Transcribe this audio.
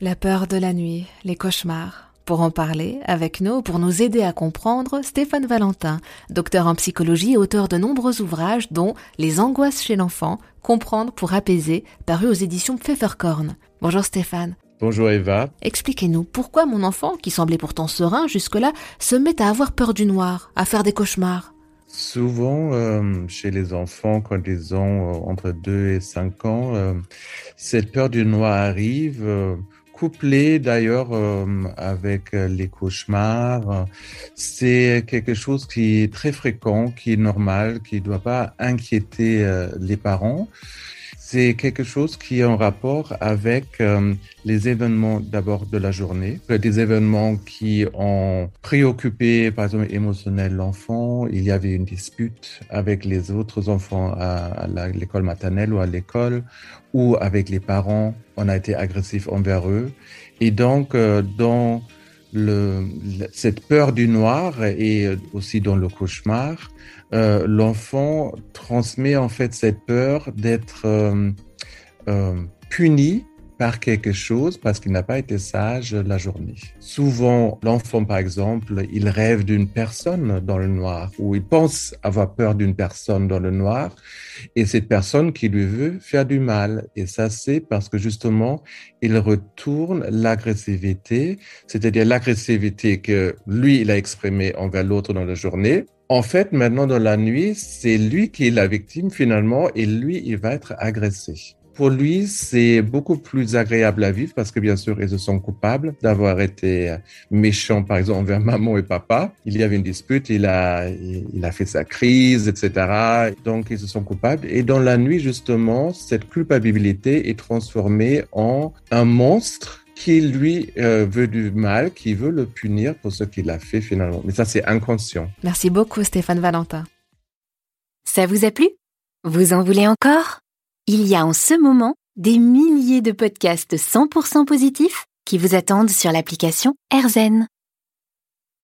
La peur de la nuit, les cauchemars. Pour en parler avec nous, pour nous aider à comprendre, Stéphane Valentin, docteur en psychologie et auteur de nombreux ouvrages dont Les angoisses chez l'enfant, Comprendre pour apaiser, paru aux éditions Pfefferkorn. Bonjour Stéphane. Bonjour Eva. Expliquez-nous pourquoi mon enfant, qui semblait pourtant serein jusque-là, se met à avoir peur du noir, à faire des cauchemars? Souvent, euh, chez les enfants, quand ils ont euh, entre 2 et 5 ans, euh, cette peur du noir arrive couplé d'ailleurs euh, avec euh, les cauchemars. C'est quelque chose qui est très fréquent, qui est normal, qui ne doit pas inquiéter euh, les parents. C'est quelque chose qui est en rapport avec les événements d'abord de la journée, des événements qui ont préoccupé, par exemple, émotionnel l'enfant. Il y avait une dispute avec les autres enfants à, l'école maternelle ou à l'école, ou avec les parents. On a été agressif envers eux. Et donc, euh, dans le, cette peur du noir et aussi dans le cauchemar, euh, l'enfant transmet en fait cette peur d'être euh, euh puni par quelque chose parce qu'il n'a pas été sage la journée. Souvent, l'enfant, par exemple, il rêve d'une personne dans le noir ou il pense avoir peur d'une personne dans le noir et cette personne qui lui veut faire du mal. Et ça, c'est parce que justement, il retourne l'agressivité, c'est-à-dire l'agressivité que lui, il a exprimée envers l'autre dans la journée. En fait, maintenant, dans la nuit, c'est lui qui est la victime finalement et lui, il va être agressé. Pour lui, c'est beaucoup plus agréable à vivre parce que bien sûr, ils se sont coupables d'avoir été méchants, par exemple, envers maman et papa. Il y avait une dispute, il a, il a fait sa crise, etc. Donc, ils se sont coupables. Et dans la nuit, justement, cette culpabilité est transformée en un monstre qui lui euh, veut du mal, qui veut le punir pour ce qu'il a fait finalement. Mais ça, c'est inconscient. Merci beaucoup, Stéphane Valentin. Ça vous a plu? Vous en voulez encore? Il y a en ce moment des milliers de podcasts 100% positifs qui vous attendent sur l'application AirZen.